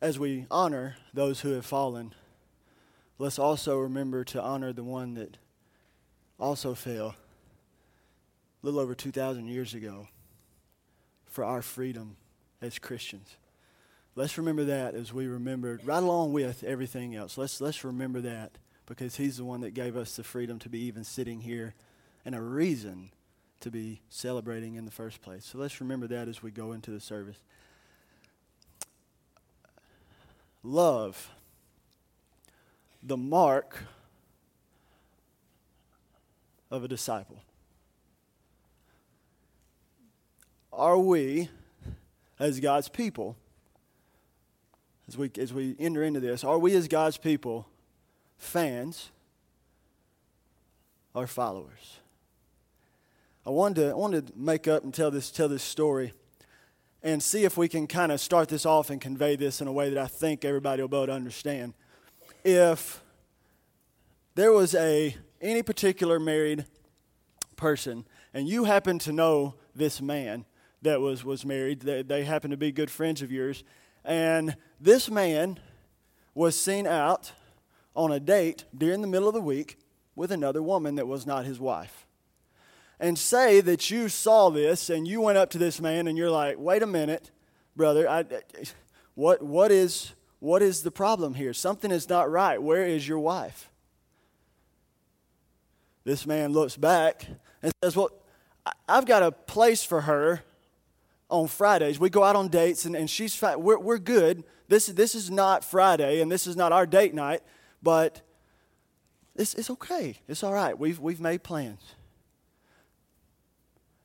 as we honor those who have fallen, let's also remember to honor the one that also fell a little over 2,000 years ago for our freedom as Christians. Let's remember that as we remember, right along with everything else. Let's, let's remember that because he's the one that gave us the freedom to be even sitting here and a reason to be celebrating in the first place. So let's remember that as we go into the service. Love, the mark of a disciple. Are we, as God's people, as we, as we enter into this, are we as God's people fans or followers? I wanted to, I wanted to make up and tell this, tell this story and see if we can kind of start this off and convey this in a way that I think everybody will be able to understand. If there was a any particular married person and you happen to know this man that was, was married, they, they happen to be good friends of yours, and this man was seen out on a date during the middle of the week with another woman that was not his wife and say that you saw this and you went up to this man and you're like, wait a minute, brother, I, what, what, is, what is the problem here? Something is not right. Where is your wife? This man looks back and says, Well, I've got a place for her on Fridays. We go out on dates and, and she's. We're, we're good. This, this is not Friday and this is not our date night, but it's, it's okay. It's all right. We've, we've made plans.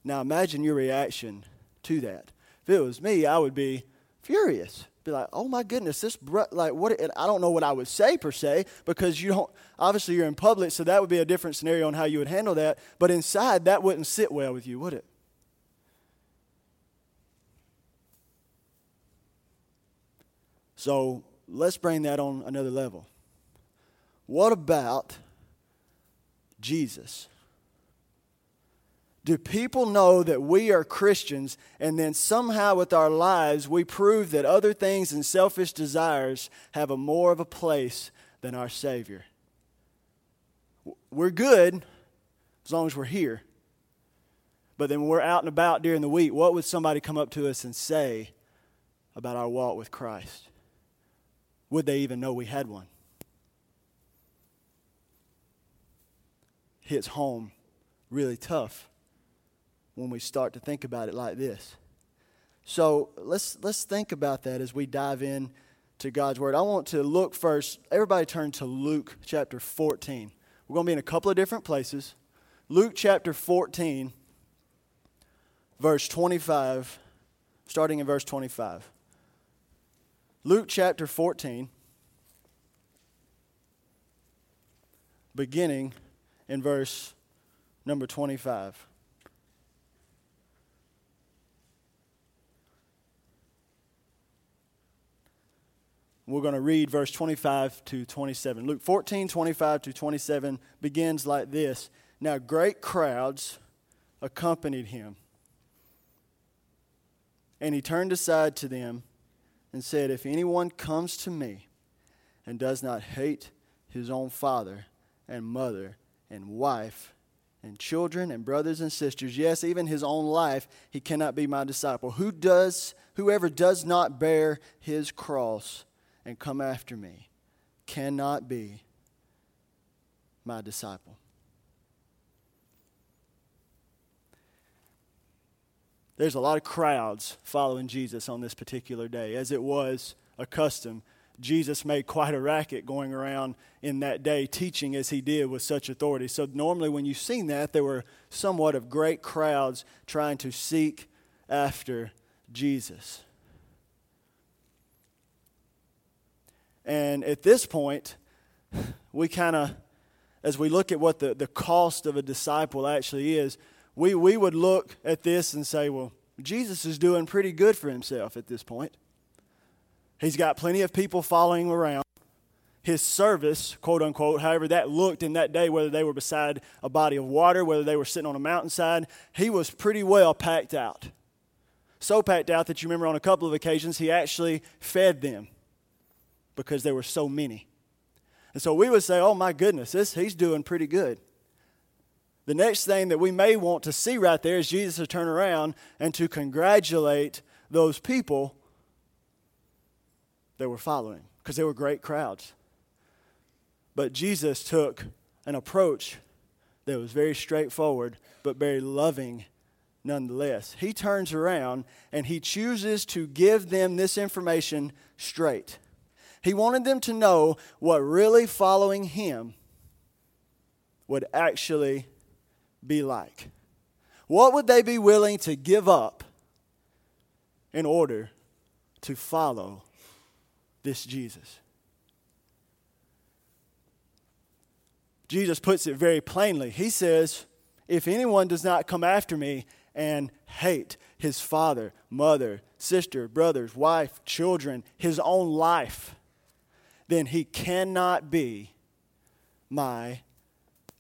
Now imagine your reaction to that. If it was me, I would be furious. Be like, oh my goodness, this bro- like what? I don't know what I would say per se because you don't. Obviously, you're in public, so that would be a different scenario on how you would handle that. But inside, that wouldn't sit well with you, would it? So let's bring that on another level. What about Jesus? Do people know that we are Christians and then somehow with our lives we prove that other things and selfish desires have a more of a place than our Savior? We're good as long as we're here. But then when we're out and about during the week, what would somebody come up to us and say about our walk with Christ? Would they even know we had one? Hits home really tough when we start to think about it like this. So let's, let's think about that as we dive in to God's Word. I want to look first, everybody turn to Luke chapter 14. We're going to be in a couple of different places. Luke chapter 14, verse 25, starting in verse 25. Luke chapter 14, beginning in verse number 25. We're going to read verse 25 to 27. Luke 14, 25 to 27 begins like this Now great crowds accompanied him. And he turned aside to them and said, If anyone comes to me and does not hate his own father and mother and wife and children and brothers and sisters, yes, even his own life, he cannot be my disciple. Who does, whoever does not bear his cross and come after me cannot be my disciple. There's a lot of crowds following Jesus on this particular day, as it was a custom. Jesus made quite a racket going around in that day, teaching as he did with such authority. So, normally, when you've seen that, there were somewhat of great crowds trying to seek after Jesus. And at this point, we kind of, as we look at what the, the cost of a disciple actually is, we, we would look at this and say, well, Jesus is doing pretty good for himself at this point. He's got plenty of people following around. His service, quote unquote, however that looked in that day, whether they were beside a body of water, whether they were sitting on a mountainside, he was pretty well packed out. So packed out that you remember on a couple of occasions he actually fed them because there were so many. And so we would say, oh my goodness, this, he's doing pretty good. The next thing that we may want to see right there is Jesus to turn around and to congratulate those people that were following because they were great crowds. But Jesus took an approach that was very straightforward but very loving nonetheless. He turns around and he chooses to give them this information straight. He wanted them to know what really following him would actually be like. What would they be willing to give up in order to follow this Jesus? Jesus puts it very plainly. He says, If anyone does not come after me and hate his father, mother, sister, brothers, wife, children, his own life, then he cannot be my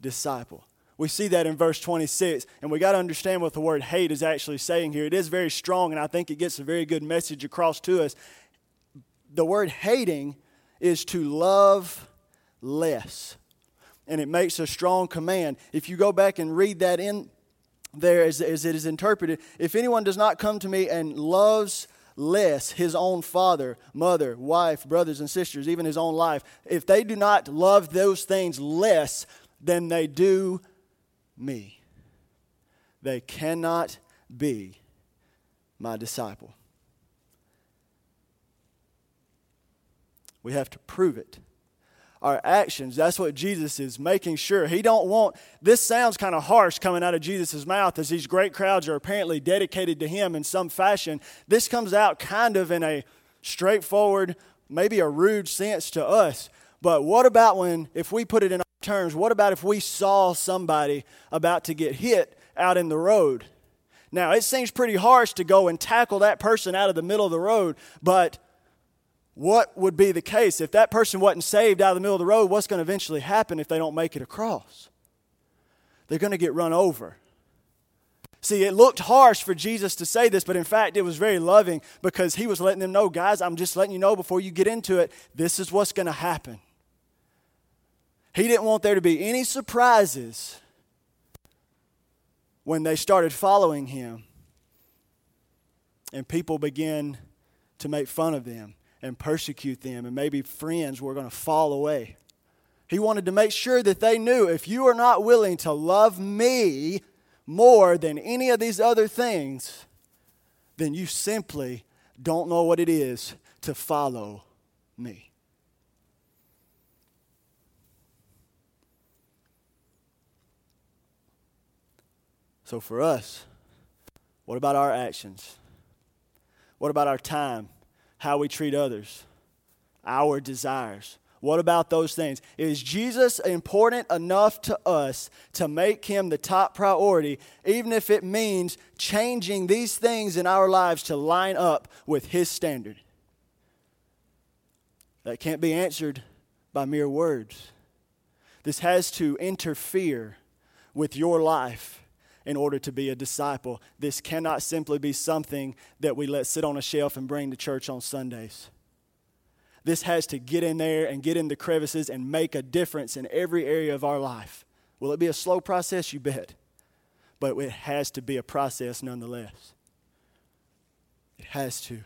disciple. We see that in verse 26, and we got to understand what the word hate is actually saying here. It is very strong, and I think it gets a very good message across to us. The word hating is to love less, and it makes a strong command. If you go back and read that in there as, as it is interpreted, if anyone does not come to me and loves less his own father, mother, wife, brothers, and sisters, even his own life, if they do not love those things less than they do me. They cannot be my disciple. We have to prove it. Our actions, that's what Jesus is making sure. He don't want this sounds kind of harsh coming out of Jesus' mouth as these great crowds are apparently dedicated to him in some fashion. This comes out kind of in a straightforward, maybe a rude sense to us. But what about when, if we put it in our terms, what about if we saw somebody about to get hit out in the road? Now, it seems pretty harsh to go and tackle that person out of the middle of the road, but what would be the case? If that person wasn't saved out of the middle of the road, what's going to eventually happen if they don't make it across? They're going to get run over. See, it looked harsh for Jesus to say this, but in fact, it was very loving because he was letting them know, guys, I'm just letting you know before you get into it, this is what's going to happen. He didn't want there to be any surprises when they started following him and people began to make fun of them and persecute them, and maybe friends were going to fall away. He wanted to make sure that they knew if you are not willing to love me more than any of these other things, then you simply don't know what it is to follow me. So, for us, what about our actions? What about our time? How we treat others? Our desires? What about those things? Is Jesus important enough to us to make him the top priority, even if it means changing these things in our lives to line up with his standard? That can't be answered by mere words. This has to interfere with your life in order to be a disciple. This cannot simply be something that we let sit on a shelf and bring to church on Sundays. This has to get in there and get in the crevices and make a difference in every area of our life. Will it be a slow process? You bet. But it has to be a process nonetheless. It has to.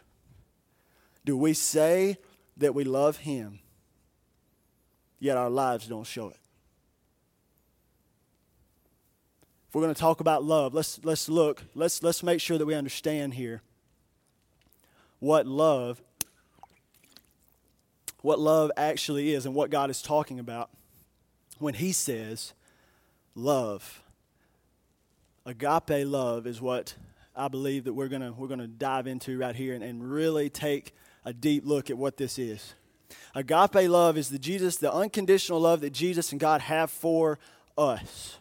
Do we say that we love Him, yet our lives don't show it? If we're going to talk about love, let's, let's look, let's, let's make sure that we understand here what love what love actually is and what God is talking about when he says love. Agape love is what I believe that we're going to we're gonna dive into right here and, and really take a deep look at what this is. Agape love is the Jesus, the unconditional love that Jesus and God have for us.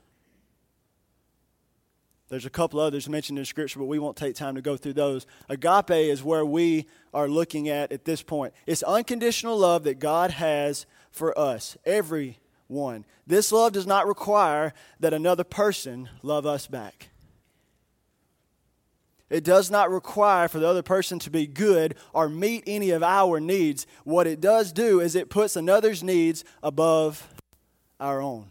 There's a couple others mentioned in Scripture, but we won't take time to go through those. Agape is where we are looking at at this point. It's unconditional love that God has for us, everyone. This love does not require that another person love us back. It does not require for the other person to be good or meet any of our needs. What it does do is it puts another's needs above our own.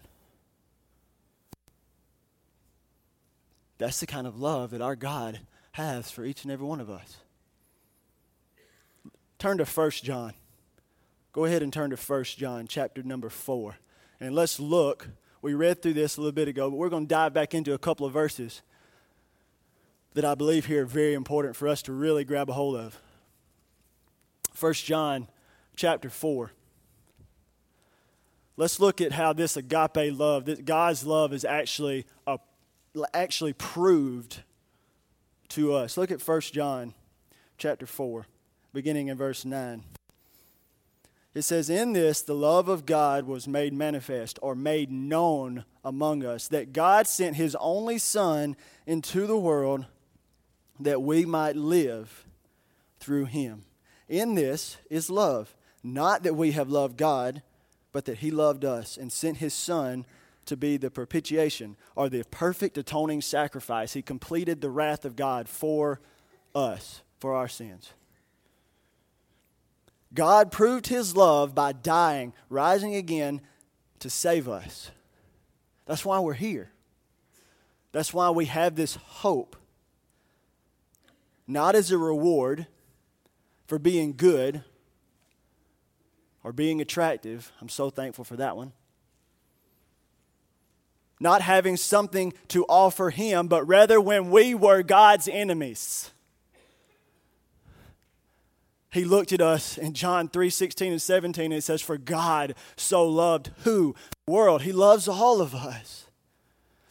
That's the kind of love that our God has for each and every one of us. Turn to 1 John. Go ahead and turn to 1 John, chapter number 4. And let's look. We read through this a little bit ago, but we're going to dive back into a couple of verses that I believe here are very important for us to really grab a hold of. 1 John chapter 4. Let's look at how this agape love, that God's love is actually a, actually proved to us. Look at 1 John chapter 4, beginning in verse 9. It says, In this the love of God was made manifest or made known among us, that God sent his only Son into the world that we might live through him. In this is love, not that we have loved God, but that he loved us and sent his Son to be the propitiation or the perfect atoning sacrifice. He completed the wrath of God for us, for our sins. God proved his love by dying, rising again to save us. That's why we're here. That's why we have this hope not as a reward for being good or being attractive. I'm so thankful for that one. Not having something to offer Him, but rather when we were God's enemies. He looked at us in John 3 16 and 17, and it says, For God so loved who? The world. He loves all of us.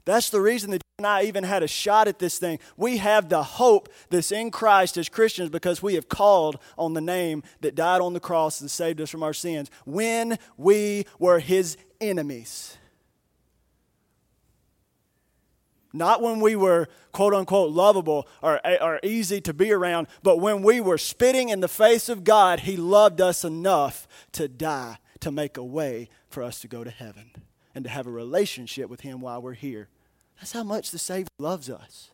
That's the reason that you and I even had a shot at this thing. We have the hope that's in Christ as Christians because we have called on the name that died on the cross and saved us from our sins when we were his enemies. Not when we were quote unquote lovable or, or easy to be around, but when we were spitting in the face of God, He loved us enough to die to make a way for us to go to heaven and to have a relationship with Him while we're here. That's how much the Savior loves us.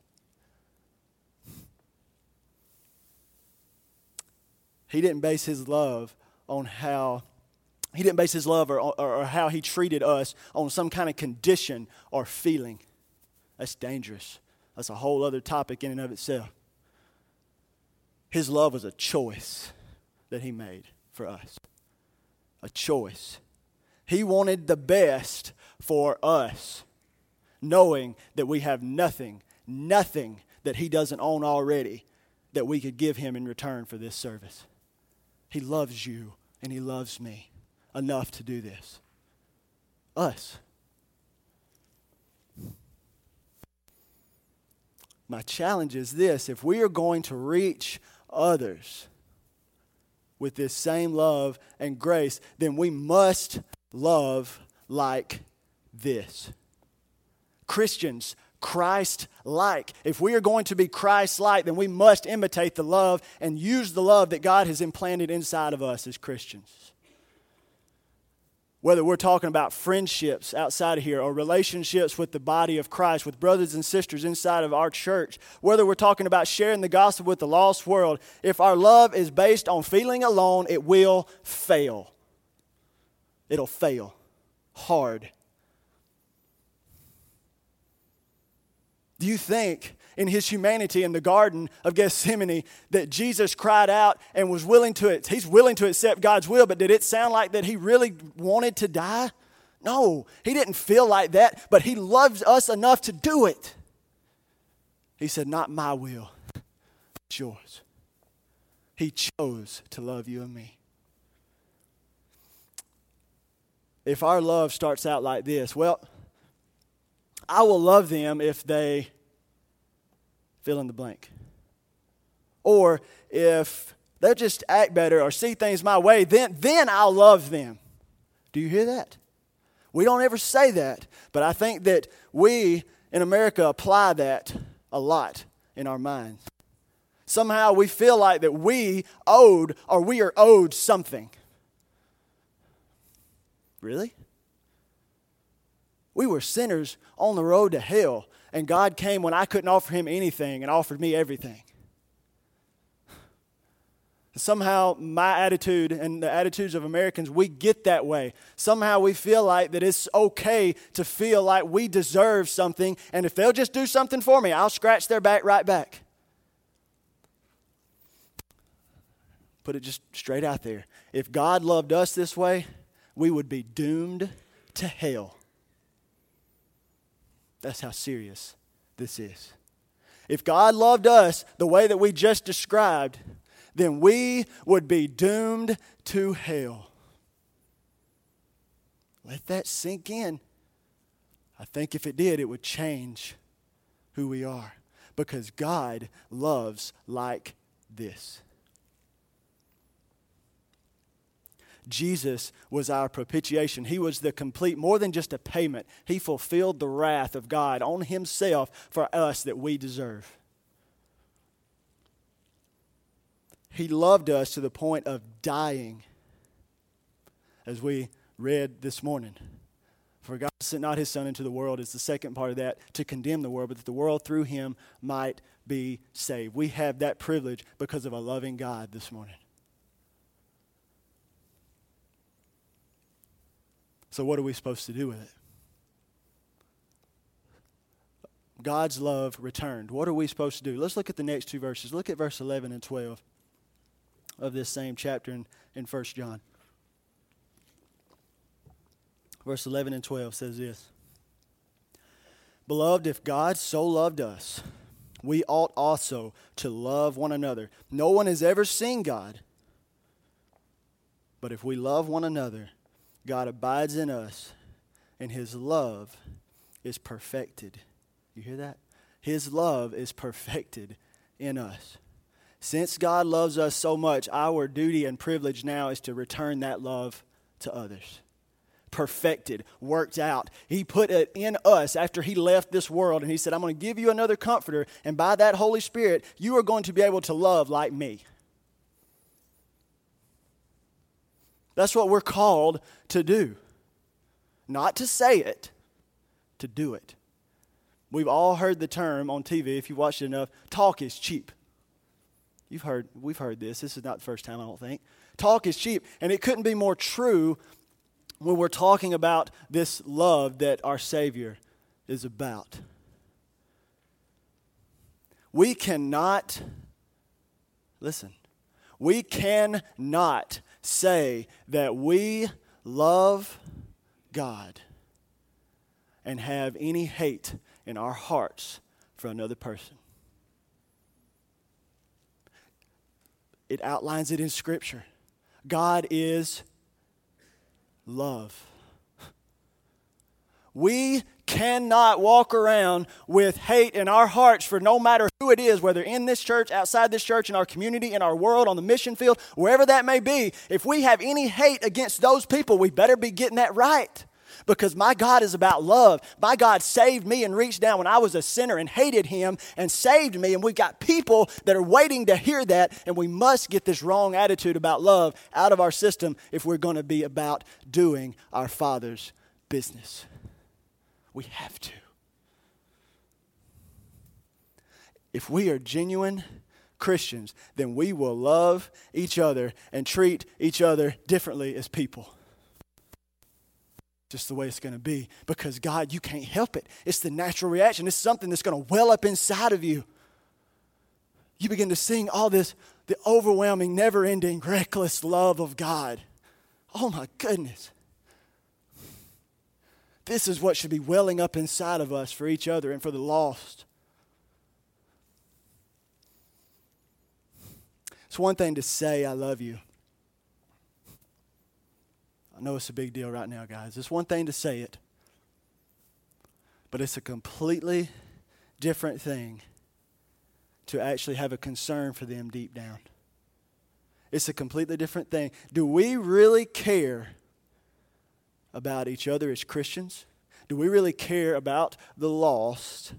He didn't base his love on how he didn't base his love or, or, or, how he treated us on some kind of condition or feeling. That's dangerous. That's a whole other topic in and of itself. His love was a choice that he made for us. A choice. He wanted the best for us knowing that we have nothing, nothing that He doesn't own already that we could give Him in return for this service. He loves you and He loves me enough to do this. Us. My challenge is this if we are going to reach others with this same love and grace, then we must love like this. Christians Christ like. If we are going to be Christ like, then we must imitate the love and use the love that God has implanted inside of us as Christians. Whether we're talking about friendships outside of here or relationships with the body of Christ, with brothers and sisters inside of our church, whether we're talking about sharing the gospel with the lost world, if our love is based on feeling alone, it will fail. It'll fail hard. Do you think in his humanity in the Garden of Gethsemane that Jesus cried out and was willing to, he's willing to accept God's will, but did it sound like that he really wanted to die? No, he didn't feel like that, but he loves us enough to do it. He said, Not my will, it's yours. He chose to love you and me. If our love starts out like this, well, I will love them if they fill in the blank. Or if they just act better or see things my way, then, then I'll love them. Do you hear that? We don't ever say that, but I think that we in America apply that a lot in our minds. Somehow we feel like that we owed or we are owed something. Really? We were sinners on the road to hell, And God came when I couldn't offer him anything and offered me everything. Somehow, my attitude and the attitudes of Americans, we get that way. Somehow, we feel like that it's okay to feel like we deserve something, and if they'll just do something for me, I'll scratch their back right back. Put it just straight out there. If God loved us this way, we would be doomed to hell. That's how serious this is. If God loved us the way that we just described, then we would be doomed to hell. Let that sink in. I think if it did, it would change who we are because God loves like this. Jesus was our propitiation. He was the complete, more than just a payment, He fulfilled the wrath of God on Himself for us that we deserve. He loved us to the point of dying, as we read this morning. For God sent not his Son into the world, is the second part of that, to condemn the world, but that the world through him might be saved. We have that privilege because of a loving God this morning. So, what are we supposed to do with it? God's love returned. What are we supposed to do? Let's look at the next two verses. Look at verse 11 and 12 of this same chapter in, in 1 John. Verse 11 and 12 says this Beloved, if God so loved us, we ought also to love one another. No one has ever seen God, but if we love one another, God abides in us, and his love is perfected. You hear that? His love is perfected in us. Since God loves us so much, our duty and privilege now is to return that love to others. Perfected, worked out. He put it in us after He left this world, and He said, I'm going to give you another comforter, and by that Holy Spirit, you are going to be able to love like me. That's what we're called to do. Not to say it, to do it. We've all heard the term on TV, if you watched it enough talk is cheap. You've heard, we've heard this. This is not the first time, I don't think. Talk is cheap. And it couldn't be more true when we're talking about this love that our Savior is about. We cannot, listen, we cannot say that we love God and have any hate in our hearts for another person. It outlines it in Scripture. God is love. We cannot walk around with hate in our hearts for no matter who it is, whether in this church, outside this church, in our community, in our world, on the mission field, wherever that may be. If we have any hate against those people, we better be getting that right because my God is about love. My God saved me and reached down when I was a sinner and hated him and saved me. And we've got people that are waiting to hear that. And we must get this wrong attitude about love out of our system if we're going to be about doing our Father's business. We have to. If we are genuine Christians, then we will love each other and treat each other differently as people just the way it's going to be because God, you can't help it. It's the natural reaction. It's something that's going to well up inside of you. You begin to sing all this, the overwhelming, never ending, reckless love of God. Oh my goodness. This is what should be welling up inside of us for each other and for the lost. It's one thing to say, I love you. I know it's a big deal right now, guys. It's one thing to say it, but it's a completely different thing to actually have a concern for them deep down. It's a completely different thing. Do we really care about each other as Christians? Do we really care about the lost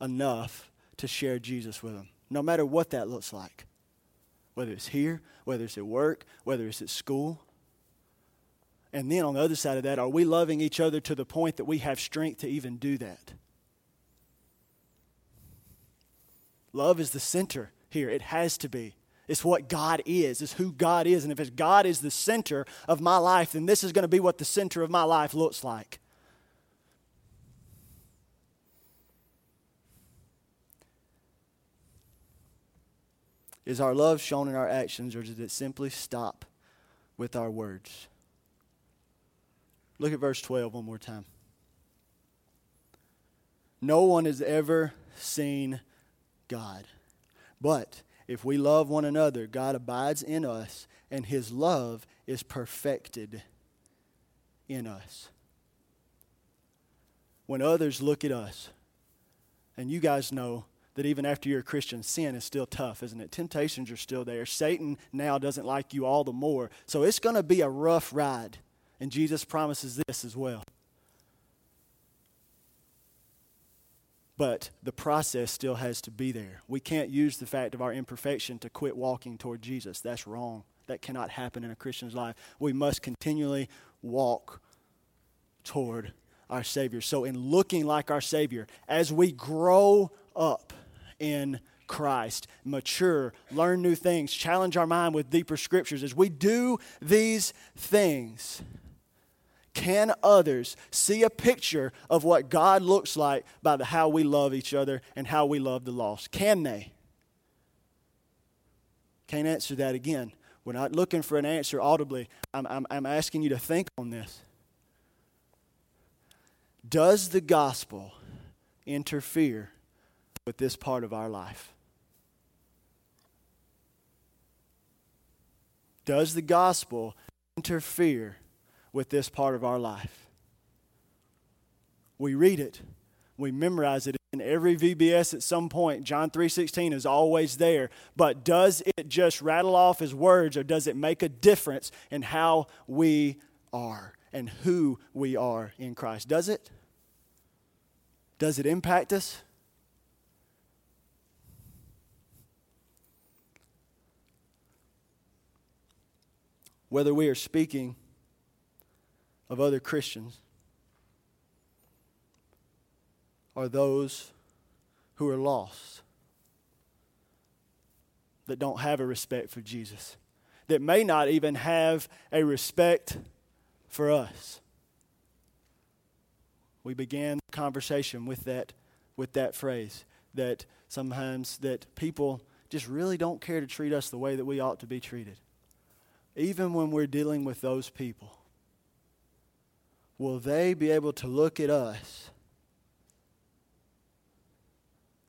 enough to share Jesus with them, no matter what that looks like? Whether it's here, whether it's at work, whether it's at school. And then on the other side of that, are we loving each other to the point that we have strength to even do that? Love is the center here, it has to be. It's what God is, it's who God is. And if God is the center of my life, then this is going to be what the center of my life looks like. Is our love shown in our actions, or does it simply stop with our words? Look at verse 12 one more time. No one has ever seen God. But if we love one another, God abides in us, and his love is perfected in us. When others look at us, and you guys know that even after you're a Christian, sin is still tough, isn't it? Temptations are still there. Satan now doesn't like you all the more. So it's going to be a rough ride. And Jesus promises this as well. But the process still has to be there. We can't use the fact of our imperfection to quit walking toward Jesus. That's wrong. That cannot happen in a Christian's life. We must continually walk toward our Savior. So, in looking like our Savior, as we grow up, in Christ, mature, learn new things, challenge our mind with deeper scriptures. As we do these things, can others see a picture of what God looks like by the, how we love each other and how we love the lost? Can they? Can't answer that again. We're not looking for an answer audibly. I'm, I'm, I'm asking you to think on this. Does the gospel interfere with this part of our life? Does the gospel interfere with this part of our life? We read it, we memorize it in every VBS at some point. John 3:16 is always there, but does it just rattle off as words or does it make a difference in how we are and who we are in Christ? Does it? Does it impact us? whether we are speaking of other Christians are those who are lost, that don't have a respect for Jesus, that may not even have a respect for us. We began the conversation with that, with that phrase that sometimes that people just really don't care to treat us the way that we ought to be treated even when we're dealing with those people, will they be able to look at us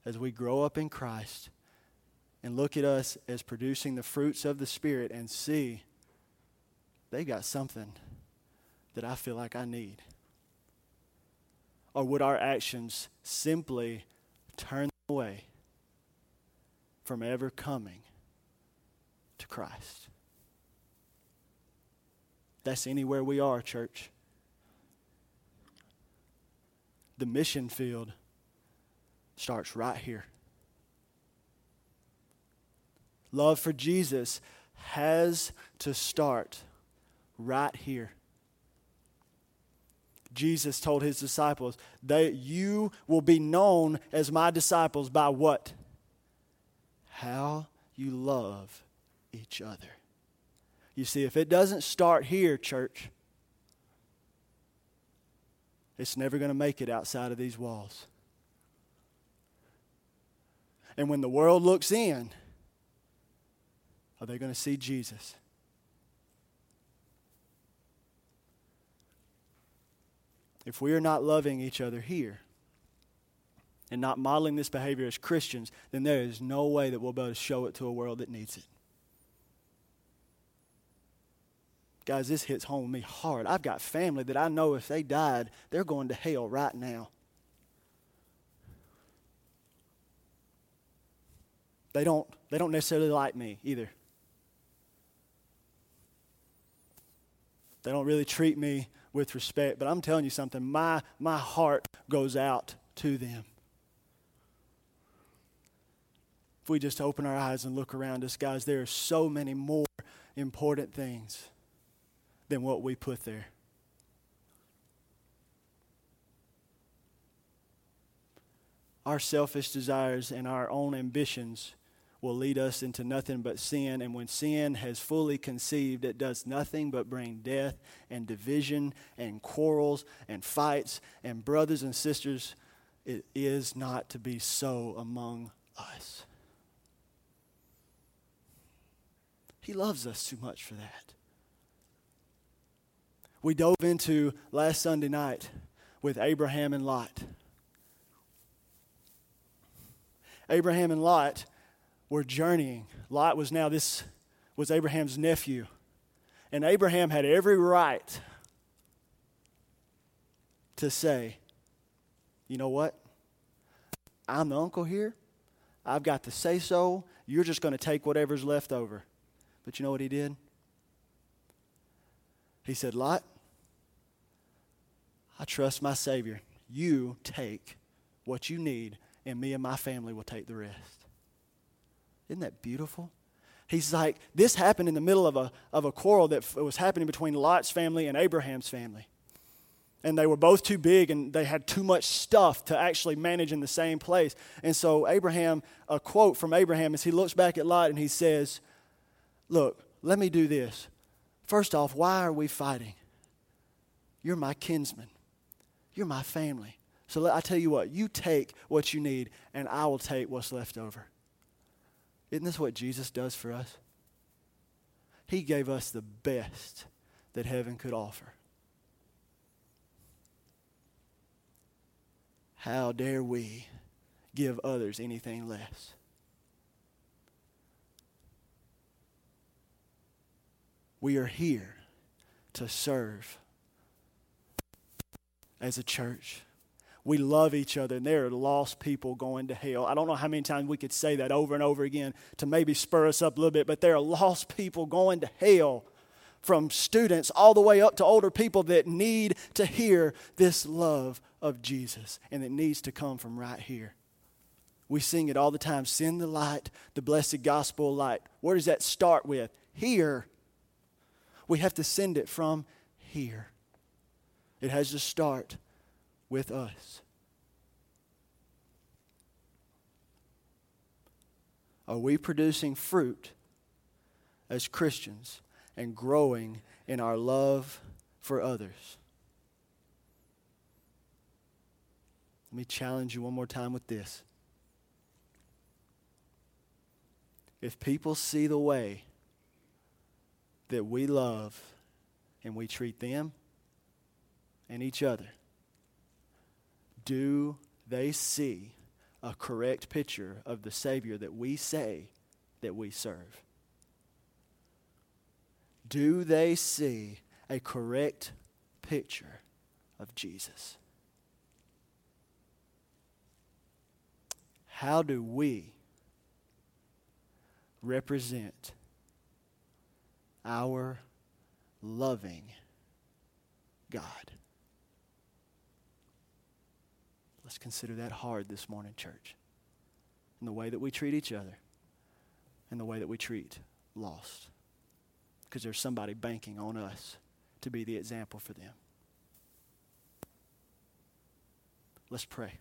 as we grow up in Christ and look at us as producing the fruits of the Spirit and see they got something that I feel like I need? Or would our actions simply turn away from ever coming to Christ? That's anywhere we are, church. The mission field starts right here. Love for Jesus has to start right here. Jesus told his disciples that you will be known as my disciples by what? How you love each other. You see, if it doesn't start here, church, it's never going to make it outside of these walls. And when the world looks in, are they going to see Jesus? If we are not loving each other here and not modeling this behavior as Christians, then there is no way that we'll be able to show it to a world that needs it. Guys, this hits home with me hard. I've got family that I know if they died, they're going to hell right now. They don't, they don't necessarily like me either. They don't really treat me with respect, but I'm telling you something, my, my heart goes out to them. If we just open our eyes and look around us, guys, there are so many more important things than what we put there. our selfish desires and our own ambitions will lead us into nothing but sin. And when sin has fully conceived, it does nothing but bring death and division and quarrels and fights. And brothers and sisters, it is not to be so among us. He loves us too much for that. We dove into last Sunday night with Abraham and Lot. Abraham and Lot were journeying. Lot was now this was Abraham's nephew. And Abraham had every right to say, you know what? I'm the uncle here. I've got to say so. You're just going to take whatever's left over. But you know what he did? He said, Lot, I trust my Savior. You take what you need, and me and my family will take the rest. Isn't that beautiful? He's like, this happened in the middle of a, of a quarrel that was happening between Lot's family and Abraham's family. And they were both too big and they had too much stuff to actually manage in the same place. And so, Abraham, a quote from Abraham is he looks back at Lot and he says, Look, let me do this. First off, why are we fighting? You're my kinsman, you're my family. So I tell you what, you take what you need, and I will take what's left over. Isn't this what Jesus does for us? He gave us the best that heaven could offer. How dare we give others anything less? We are here to serve as a church we love each other, and there are lost people going to hell. I don't know how many times we could say that over and over again to maybe spur us up a little bit, but there are lost people going to hell from students all the way up to older people that need to hear this love of Jesus, and it needs to come from right here. We sing it all the time send the light, the blessed gospel light. Where does that start with? Here. We have to send it from here. It has to start with us. Are we producing fruit as Christians and growing in our love for others? Let me challenge you one more time with this. If people see the way that we love and we treat them and each other, do they see a correct picture of the Savior that we say that we serve? Do they see a correct picture of Jesus? How do we represent our loving God? Let's consider that hard this morning, church. In the way that we treat each other and the way that we treat lost. Because there's somebody banking on us to be the example for them. Let's pray.